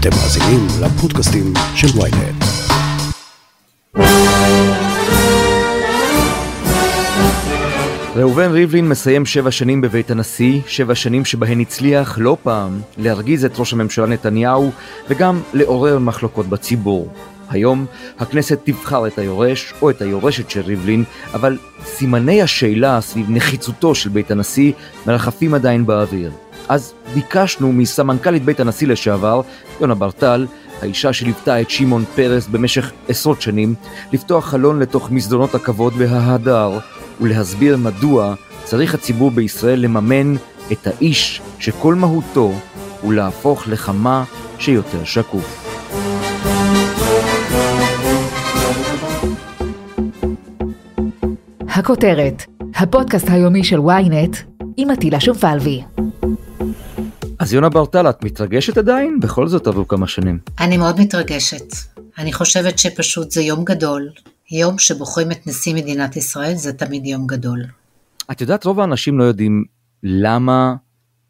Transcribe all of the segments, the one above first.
אתם מאזינים לפודקאסטים של ויינט. ראובן ריבלין מסיים שבע שנים בבית הנשיא, שבע שנים שבהן הצליח לא פעם להרגיז את ראש הממשלה נתניהו וגם לעורר מחלוקות בציבור. היום הכנסת תבחר את היורש או את היורשת של ריבלין, אבל סימני השאלה סביב נחיצותו של בית הנשיא מרחפים עדיין באוויר. אז ביקשנו מסמנכ"לית בית הנשיא לשעבר, יונה ברטל, האישה שליוותה את שמעון פרס במשך עשרות שנים, לפתוח חלון לתוך מסדרונות הכבוד וההדר, ולהסביר מדוע צריך הציבור בישראל לממן את האיש שכל מהותו הוא להפוך לכמה שיותר שקוף. הכותרת, הפודקאסט היומי של ynet עם עטילה שומפלבי. אז יונה ברטל, את מתרגשת עדיין? בכל זאת עברו כמה שנים. אני מאוד מתרגשת. אני חושבת שפשוט זה יום גדול. יום שבוחרים את נשיא מדינת ישראל זה תמיד יום גדול. את יודעת, רוב האנשים לא יודעים למה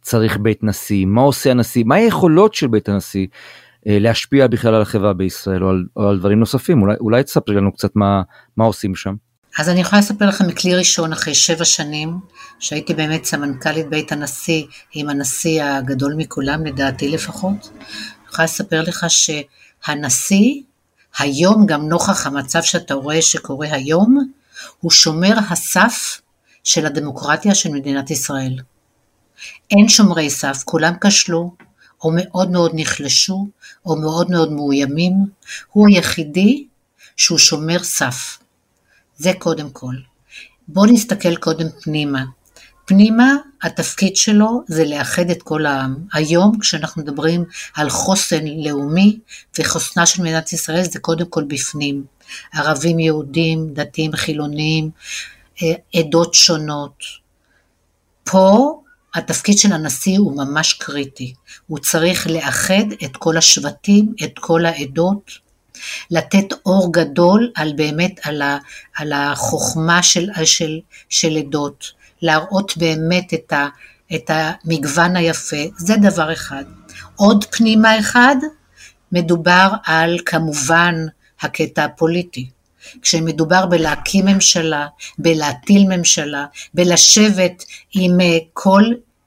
צריך בית נשיא, מה עושה הנשיא, מה היכולות של בית הנשיא אה, להשפיע בכלל על החברה בישראל או על, או על דברים נוספים. אולי, אולי תספרי לנו קצת מה, מה עושים שם. אז אני יכולה לספר לכם מכלי ראשון אחרי שבע שנים, שהייתי באמת סמנכ"לית בית הנשיא עם הנשיא הגדול מכולם, לדעתי לפחות. אני יכולה לספר לך שהנשיא, היום גם נוכח המצב שאתה רואה שקורה היום, הוא שומר הסף של הדמוקרטיה של מדינת ישראל. אין שומרי סף, כולם כשלו, או מאוד מאוד נחלשו, או מאוד מאוד מאוימים, הוא היחידי שהוא שומר סף. זה קודם כל. בואו נסתכל קודם פנימה. פנימה, התפקיד שלו זה לאחד את כל העם. היום, כשאנחנו מדברים על חוסן לאומי וחוסנה של מדינת ישראל, זה קודם כל בפנים. ערבים יהודים, דתיים חילוניים, אה, עדות שונות. פה התפקיד של הנשיא הוא ממש קריטי. הוא צריך לאחד את כל השבטים, את כל העדות, לתת אור גדול על באמת, על, ה, על החוכמה של, של, של עדות, להראות באמת את, ה, את המגוון היפה, זה דבר אחד. עוד פנימה אחד, מדובר על כמובן הקטע הפוליטי. כשמדובר בלהקים ממשלה, בלהטיל ממשלה, בלשבת עם אה, כל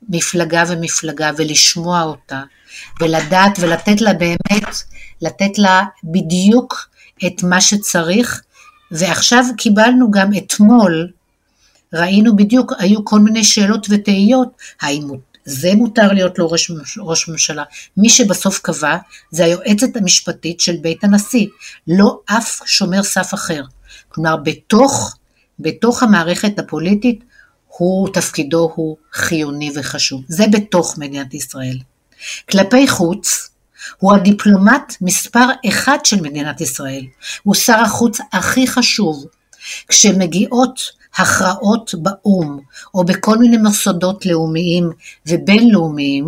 מפלגה ומפלגה ולשמוע אותה, ולדעת ולתת לה באמת לתת לה בדיוק את מה שצריך, ועכשיו קיבלנו גם אתמול, ראינו בדיוק, היו כל מיני שאלות ותהיות, האם זה מותר להיות לו ראש, ראש ממשלה. מי שבסוף קבע זה היועצת המשפטית של בית הנשיא, לא אף שומר סף אחר. כלומר, בתוך, בתוך המערכת הפוליטית, הוא, תפקידו הוא חיוני וחשוב. זה בתוך מדינת ישראל. כלפי חוץ, הוא הדיפלומט מספר אחד של מדינת ישראל, הוא שר החוץ הכי חשוב. כשמגיעות הכרעות באו"ם או בכל מיני מוסדות לאומיים ובינלאומיים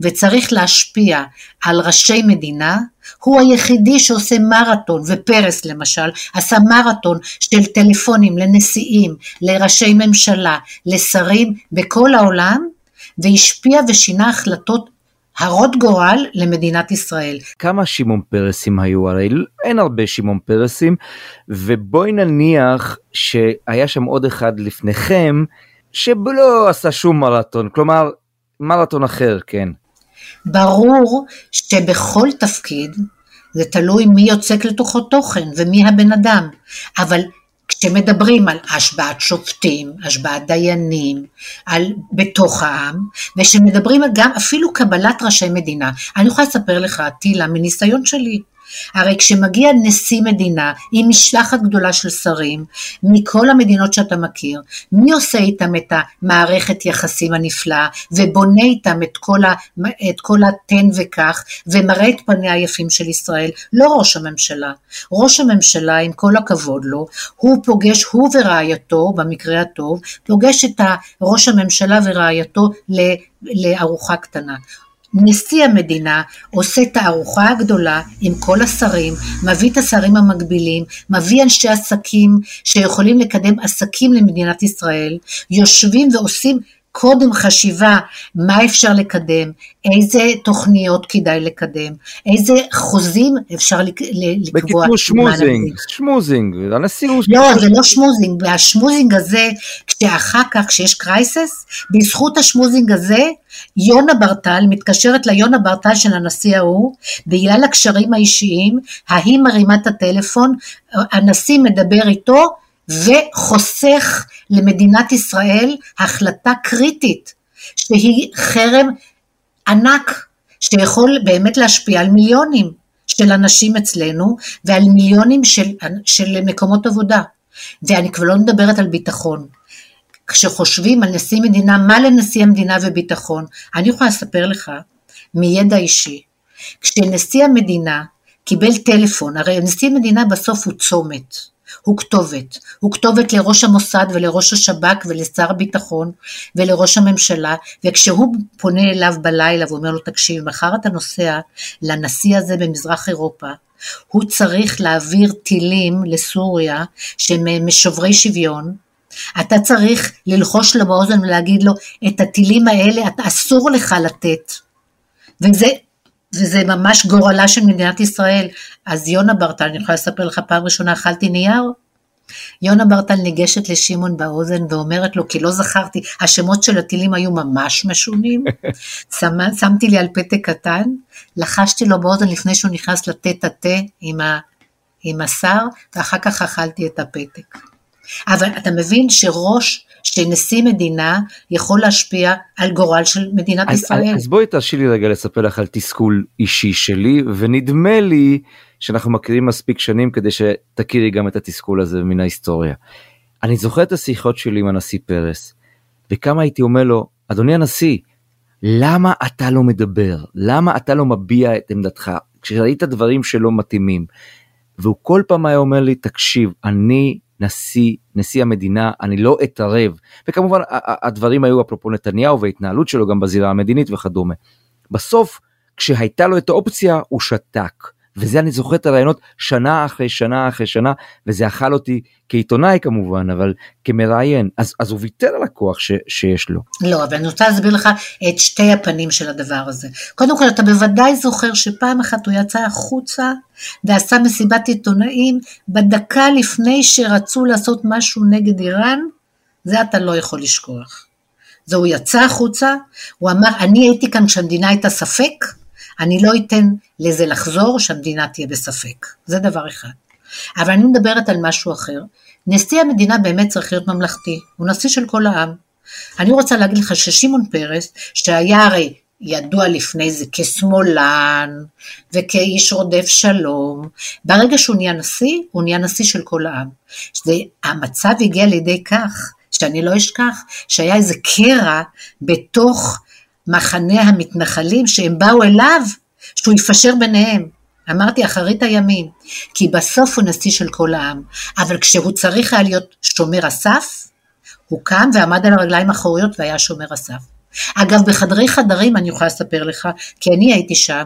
וצריך להשפיע על ראשי מדינה, הוא היחידי שעושה מרתון, ופרס למשל עשה מרתון של טלפונים לנשיאים, לראשי ממשלה, לשרים בכל העולם, והשפיע ושינה החלטות הרות גורל למדינת ישראל. כמה שמעון פרסים היו? הרי אין הרבה שמעון פרסים, ובואי נניח שהיה שם עוד אחד לפניכם, שלא עשה שום מרתון, כלומר, מרתון אחר, כן. ברור שבכל תפקיד זה תלוי מי יוצק לתוכו תוכן ומי הבן אדם, אבל כשמדברים על השבעת שופטים, השבעת דיינים, על בתוך העם, ושמדברים גם אפילו קבלת ראשי מדינה. אני יכולה לספר לך, טילה, מניסיון שלי, הרי כשמגיע נשיא מדינה עם משלחת גדולה של שרים מכל המדינות שאתה מכיר, מי עושה איתם את המערכת יחסים הנפלאה ובונה איתם את כל, התן וכך ומראה את פניה היפים של ישראל? לא ראש הממשלה. ראש הממשלה, עם כל הכבוד לו, הוא פוגש, הוא ורעייתו, במקרה הטוב, פוגש את ראש הממשלה ורעייתו לארוחה קטנה. נשיא המדינה עושה תערוכה הגדולה עם כל השרים, מביא את השרים המקבילים, מביא אנשי עסקים שיכולים לקדם עסקים למדינת ישראל, יושבים ועושים קודם חשיבה מה אפשר לקדם, איזה תוכניות כדאי לקדם, איזה חוזים אפשר לקבוע. בקיצור שמוזינג, שמוזינג, הנשיא הוא... לא, זה לא שמוזינג, והשמוזינג הזה, כשאחר כך, כשיש קרייסס, בזכות השמוזינג הזה, יונה ברטל מתקשרת ליונה ברטל של הנשיא ההוא, בגלל הקשרים האישיים, ההיא מרימה את הטלפון, הנשיא מדבר איתו, וחוסך למדינת ישראל החלטה קריטית, שהיא חרם ענק, שיכול באמת להשפיע על מיליונים של אנשים אצלנו, ועל מיליונים של, של מקומות עבודה. ואני כבר לא מדברת על ביטחון. כשחושבים על נשיא מדינה, מה לנשיא המדינה וביטחון? אני יכולה לספר לך מידע אישי, כשנשיא המדינה קיבל טלפון, הרי נשיא המדינה בסוף הוא צומת, הוא כתובת. הוא כתובת לראש המוסד ולראש השב"כ ולשר הביטחון ולראש הממשלה, וכשהוא פונה אליו בלילה ואומר לו, תקשיב, מחר אתה נוסע לנשיא הזה במזרח אירופה, הוא צריך להעביר טילים לסוריה שהם משוברי שוויון, אתה צריך ללחוש לו באוזן ולהגיד לו, את הטילים האלה אסור לך לתת. וזה, וזה ממש גורלה של מדינת ישראל. אז יונה ברטל, אני יכולה לספר לך, פעם ראשונה אכלתי נייר, יונה ברטל ניגשת לשמעון באוזן ואומרת לו, כי לא זכרתי, השמות של הטילים היו ממש משונים, שם, שמתי לי על פתק קטן, לחשתי לו באוזן לפני שהוא נכנס לתת התה עם, עם השר, ואחר כך אכלתי את הפתק. אבל אתה מבין שראש של נשיא מדינה יכול להשפיע על גורל של מדינת אז, ישראל. אז בואי תרשי לי רגע לספר לך על תסכול אישי שלי, ונדמה לי שאנחנו מכירים מספיק שנים כדי שתכירי גם את התסכול הזה מן ההיסטוריה. אני זוכר את השיחות שלי עם הנשיא פרס, וכמה הייתי אומר לו, אדוני הנשיא, למה אתה לא מדבר? למה אתה לא מביע את עמדתך? כשראית דברים שלא מתאימים. והוא כל פעם היה אומר לי, תקשיב, אני נשיא, נשיא המדינה, אני לא אתערב. וכמובן הדברים היו אפרופו נתניהו וההתנהלות שלו גם בזירה המדינית וכדומה. בסוף, כשהייתה לו את האופציה, הוא שתק. וזה אני זוכר את הרעיונות שנה אחרי שנה אחרי שנה, וזה אכל אותי כעיתונאי כמובן, אבל כמראיין, אז, אז הוא ויתר על הכוח ש, שיש לו. לא, אבל אני רוצה להסביר לך את שתי הפנים של הדבר הזה. קודם כל, אתה בוודאי זוכר שפעם אחת הוא יצא החוצה ועשה מסיבת עיתונאים בדקה לפני שרצו לעשות משהו נגד איראן, זה אתה לא יכול לשכוח. זה הוא יצא החוצה, הוא אמר, אני הייתי כאן כשהמדינה הייתה ספק, אני לא אתן לזה לחזור, שהמדינה תהיה בספק. זה דבר אחד. אבל אני מדברת על משהו אחר. נשיא המדינה באמת צריך להיות ממלכתי, הוא נשיא של כל העם. אני רוצה להגיד לך ששמעון פרס, שהיה הרי ידוע לפני זה כשמאלן וכאיש רודף שלום, ברגע שהוא נהיה נשיא, הוא נהיה נשיא של כל העם. שזה, המצב הגיע לידי כך, שאני לא אשכח, שהיה איזה קרע בתוך מחנה המתנחלים שהם באו אליו, שהוא יפשר ביניהם. אמרתי אחרית הימים, כי בסוף הוא נשיא של כל העם, אבל כשהוא צריך היה להיות שומר הסף, הוא קם ועמד על הרגליים האחוריות והיה שומר הסף. אגב, בחדרי חדרים אני יכולה לספר לך, כי אני הייתי שם,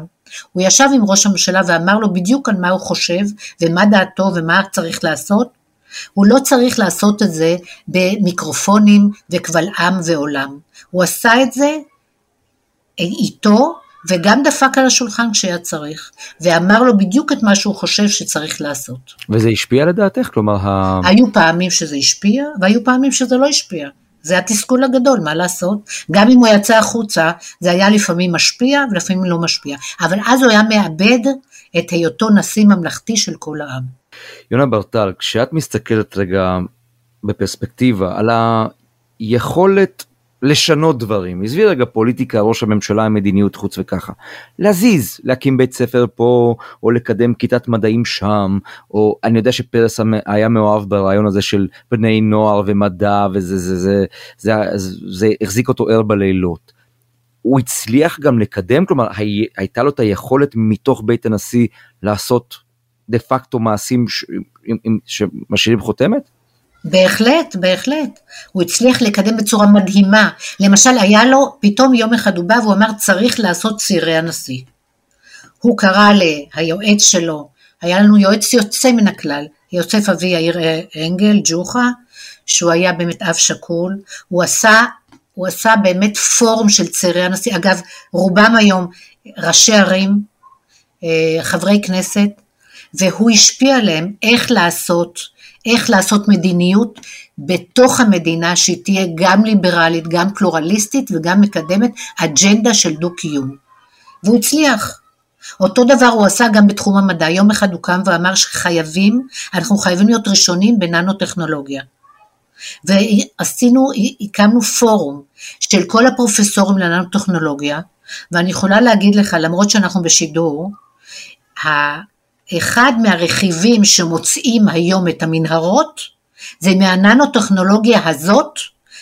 הוא ישב עם ראש הממשלה ואמר לו בדיוק על מה הוא חושב ומה דעתו ומה צריך לעשות. הוא לא צריך לעשות את זה במיקרופונים וקבל עם ועולם. הוא עשה את זה איתו, וגם דפק על השולחן כשהיה צריך, ואמר לו בדיוק את מה שהוא חושב שצריך לעשות. וזה השפיע לדעתך? כלומר, ה... היו פעמים שזה השפיע, והיו פעמים שזה לא השפיע. זה התסכול הגדול, מה לעשות? גם אם הוא יצא החוצה, זה היה לפעמים משפיע ולפעמים לא משפיע. אבל אז הוא היה מאבד את היותו נשיא ממלכתי של כל העם. יונה ברטל, כשאת מסתכלת רגע בפרספקטיבה על היכולת לשנות דברים, עזבי רגע פוליטיקה, ראש הממשלה, מדיניות חוץ וככה, להזיז, להקים בית ספר פה, או לקדם כיתת מדעים שם, או אני יודע שפרס היה מאוהב ברעיון הזה של בני נוער ומדע, וזה זה, זה, זה, זה, זה החזיק אותו ער בלילות. הוא הצליח גם לקדם, כלומר הי, הייתה לו את היכולת מתוך בית הנשיא לעשות דה פקטו מעשים שמשאירים חותמת? בהחלט, בהחלט. הוא הצליח לקדם בצורה מדהימה. למשל, היה לו, פתאום יום אחד הוא בא והוא אמר, צריך לעשות צירי הנשיא. הוא קרא ליועץ שלו, היה לנו יועץ יוצא מן הכלל, יוסף אבי יאיר אנגל, ג'וחה, שהוא היה באמת אב שכול, הוא עשה, הוא עשה באמת פורום של צעירי הנשיא, אגב, רובם היום ראשי ערים, אה, חברי כנסת, והוא השפיע עליהם איך לעשות, איך לעשות מדיניות בתוך המדינה שהיא תהיה גם ליברלית, גם פלורליסטית וגם מקדמת אג'נדה של דו-קיום. והוא הצליח. אותו דבר הוא עשה גם בתחום המדע. יום אחד הוא קם ואמר שחייבים, אנחנו חייבים להיות ראשונים בננו-טכנולוגיה. ועשינו, הקמנו פורום של כל הפרופסורים לננו-טכנולוגיה, ואני יכולה להגיד לך, למרות שאנחנו בשידור, אחד מהרכיבים שמוצאים היום את המנהרות, זה מהננו-טכנולוגיה הזאת,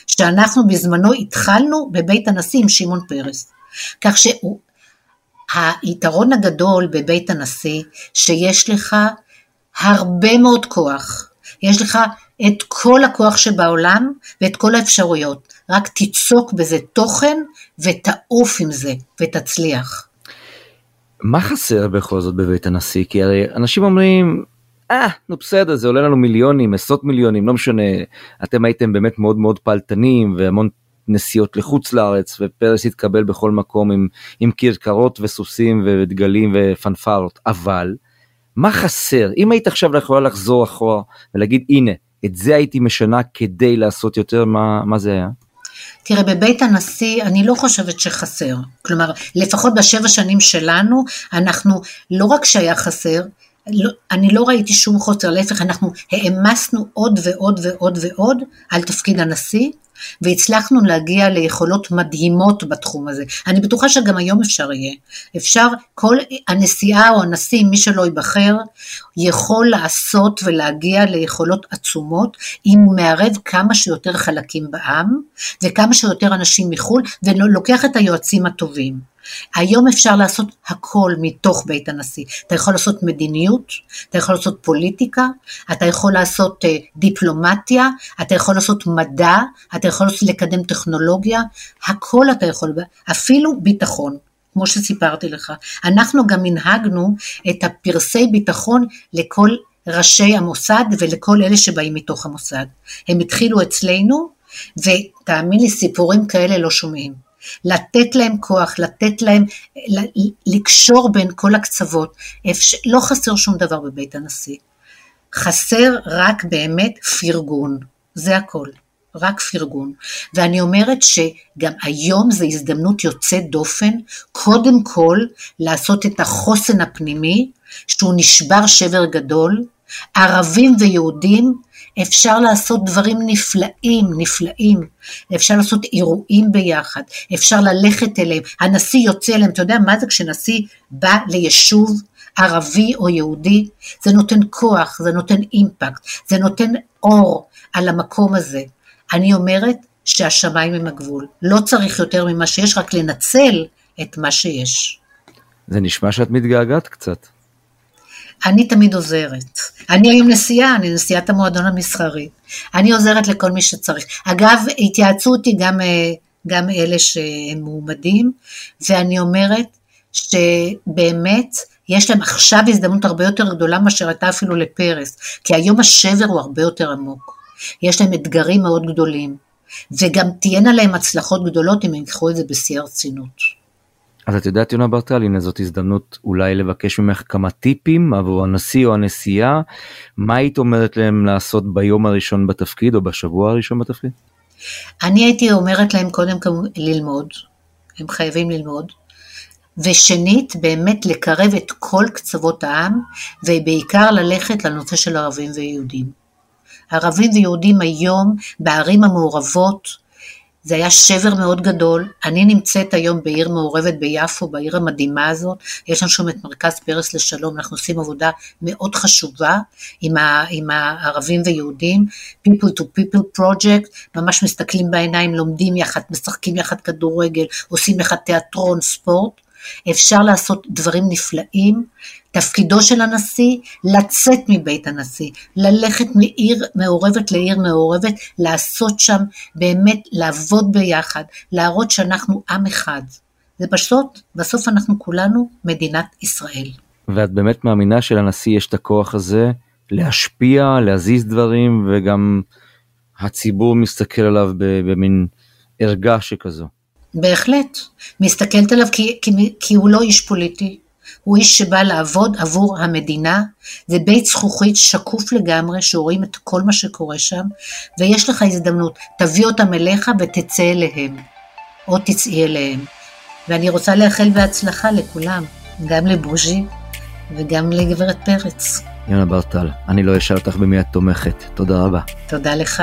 שאנחנו בזמנו התחלנו בבית הנשיא עם שמעון פרס. כך שהיתרון הגדול בבית הנשיא, שיש לך הרבה מאוד כוח. יש לך את כל הכוח שבעולם ואת כל האפשרויות. רק תיצוק בזה תוכן ותעוף עם זה ותצליח. מה חסר בכל זאת בבית הנשיא? כי הרי אנשים אומרים, אה, נו בסדר, זה עולה לנו מיליונים, עשרות מיליונים, לא משנה. אתם הייתם באמת מאוד מאוד פעלתנים והמון נסיעות לחוץ לארץ, ופרס התקבל בכל מקום עם, עם כרכרות וסוסים ודגלים ופנפרות, אבל מה חסר? אם היית עכשיו יכולה לחזור אחורה ולהגיד, הנה, את זה הייתי משנה כדי לעשות יותר, מה, מה זה היה? תראה, בבית הנשיא אני לא חושבת שחסר. כלומר, לפחות בשבע שנים שלנו, אנחנו, לא רק שהיה חסר, לא, אני לא ראיתי שום חוסר, להפך, אנחנו העמסנו עוד ועוד ועוד ועוד על תפקיד הנשיא, והצלחנו להגיע ליכולות מדהימות בתחום הזה. אני בטוחה שגם היום אפשר יהיה. אפשר, כל הנשיאה או הנשיא, מי שלא ייבחר, יכול לעשות ולהגיע ליכולות עצומות, אם הוא מערב כמה שיותר חלקים בעם, וכמה שיותר אנשים מחו"ל, ולוקח את היועצים הטובים. היום אפשר לעשות הכל מתוך בית הנשיא. אתה יכול לעשות מדיניות, אתה יכול לעשות פוליטיקה, אתה יכול לעשות uh, דיפלומטיה, אתה יכול לעשות מדע, אתה יכול לקדם טכנולוגיה, הכל אתה יכול, אפילו ביטחון. כמו שסיפרתי לך. אנחנו גם הנהגנו את הפרסי ביטחון לכל ראשי המוסד ולכל אלה שבאים מתוך המוסד. הם התחילו אצלנו, ותאמין לי, סיפורים כאלה לא שומעים. לתת להם כוח, לתת להם, לקשור בין כל הקצוות. לא חסר שום דבר בבית הנשיא. חסר רק באמת פרגון, זה הכל. רק פרגון. ואני אומרת שגם היום זו הזדמנות יוצאת דופן, קודם כל לעשות את החוסן הפנימי, שהוא נשבר שבר גדול, ערבים ויהודים אפשר לעשות דברים נפלאים, נפלאים. אפשר לעשות אירועים ביחד, אפשר ללכת אליהם. הנשיא יוצא אליהם, אתה יודע מה זה כשנשיא בא ליישוב ערבי או יהודי? זה נותן כוח, זה נותן אימפקט, זה נותן אור על המקום הזה. אני אומרת שהשמיים הם הגבול. לא צריך יותר ממה שיש, רק לנצל את מה שיש. זה נשמע שאת מתגעגעת קצת. אני תמיד עוזרת. אני היום נשיאה, אני נשיאת המועדון המסחרי. אני עוזרת לכל מי שצריך. אגב, התייעצו אותי גם, אה, גם אלה שהם מועמדים, ואני אומרת שבאמת יש להם עכשיו הזדמנות הרבה יותר גדולה מאשר הייתה אפילו לפרס, כי היום השבר הוא הרבה יותר עמוק. יש להם אתגרים מאוד גדולים, וגם תהיינה להם הצלחות גדולות אם הם ייקחו את זה בשיא הרצינות. אז את יודעת יונה ברטל הנה זאת הזדמנות אולי לבקש ממך כמה טיפים עבור הנשיא או הנשיאה מה היית אומרת להם לעשות ביום הראשון בתפקיד או בשבוע הראשון בתפקיד? אני הייתי אומרת להם קודם כל ללמוד, הם חייבים ללמוד, ושנית באמת לקרב את כל קצוות העם ובעיקר ללכת לנושא של ערבים ויהודים. ערבים ויהודים היום בערים המעורבות זה היה שבר מאוד גדול. אני נמצאת היום בעיר מעורבת ביפו, בעיר המדהימה הזאת. יש לנו שם את מרכז פרס לשלום, אנחנו עושים עבודה מאוד חשובה עם, ה, עם הערבים ויהודים. People to People Project, ממש מסתכלים בעיניים, לומדים יחד, משחקים יחד כדורגל, עושים יחד תיאטרון, ספורט. אפשר לעשות דברים נפלאים. תפקידו של הנשיא לצאת מבית הנשיא, ללכת מעיר מעורבת לעיר מעורבת, לעשות שם באמת, לעבוד ביחד, להראות שאנחנו עם אחד. זה פשוט, בסוף אנחנו כולנו מדינת ישראל. ואת באמת מאמינה שלנשיא יש את הכוח הזה להשפיע, להזיז דברים, וגם הציבור מסתכל עליו במין ערגה שכזו. בהחלט. מסתכלת עליו כי, כי, כי הוא לא איש פוליטי, הוא איש שבא לעבוד עבור המדינה, זה בית זכוכית שקוף לגמרי, שרואים את כל מה שקורה שם, ויש לך הזדמנות, תביא אותם אליך ותצא אליהם, או תצאי אליהם. ואני רוצה לאחל בהצלחה לכולם, גם לבוז'י וגם לגברת פרץ. יונה ברטל, אני לא אשאל אותך במי את תומכת. תודה רבה. תודה לך.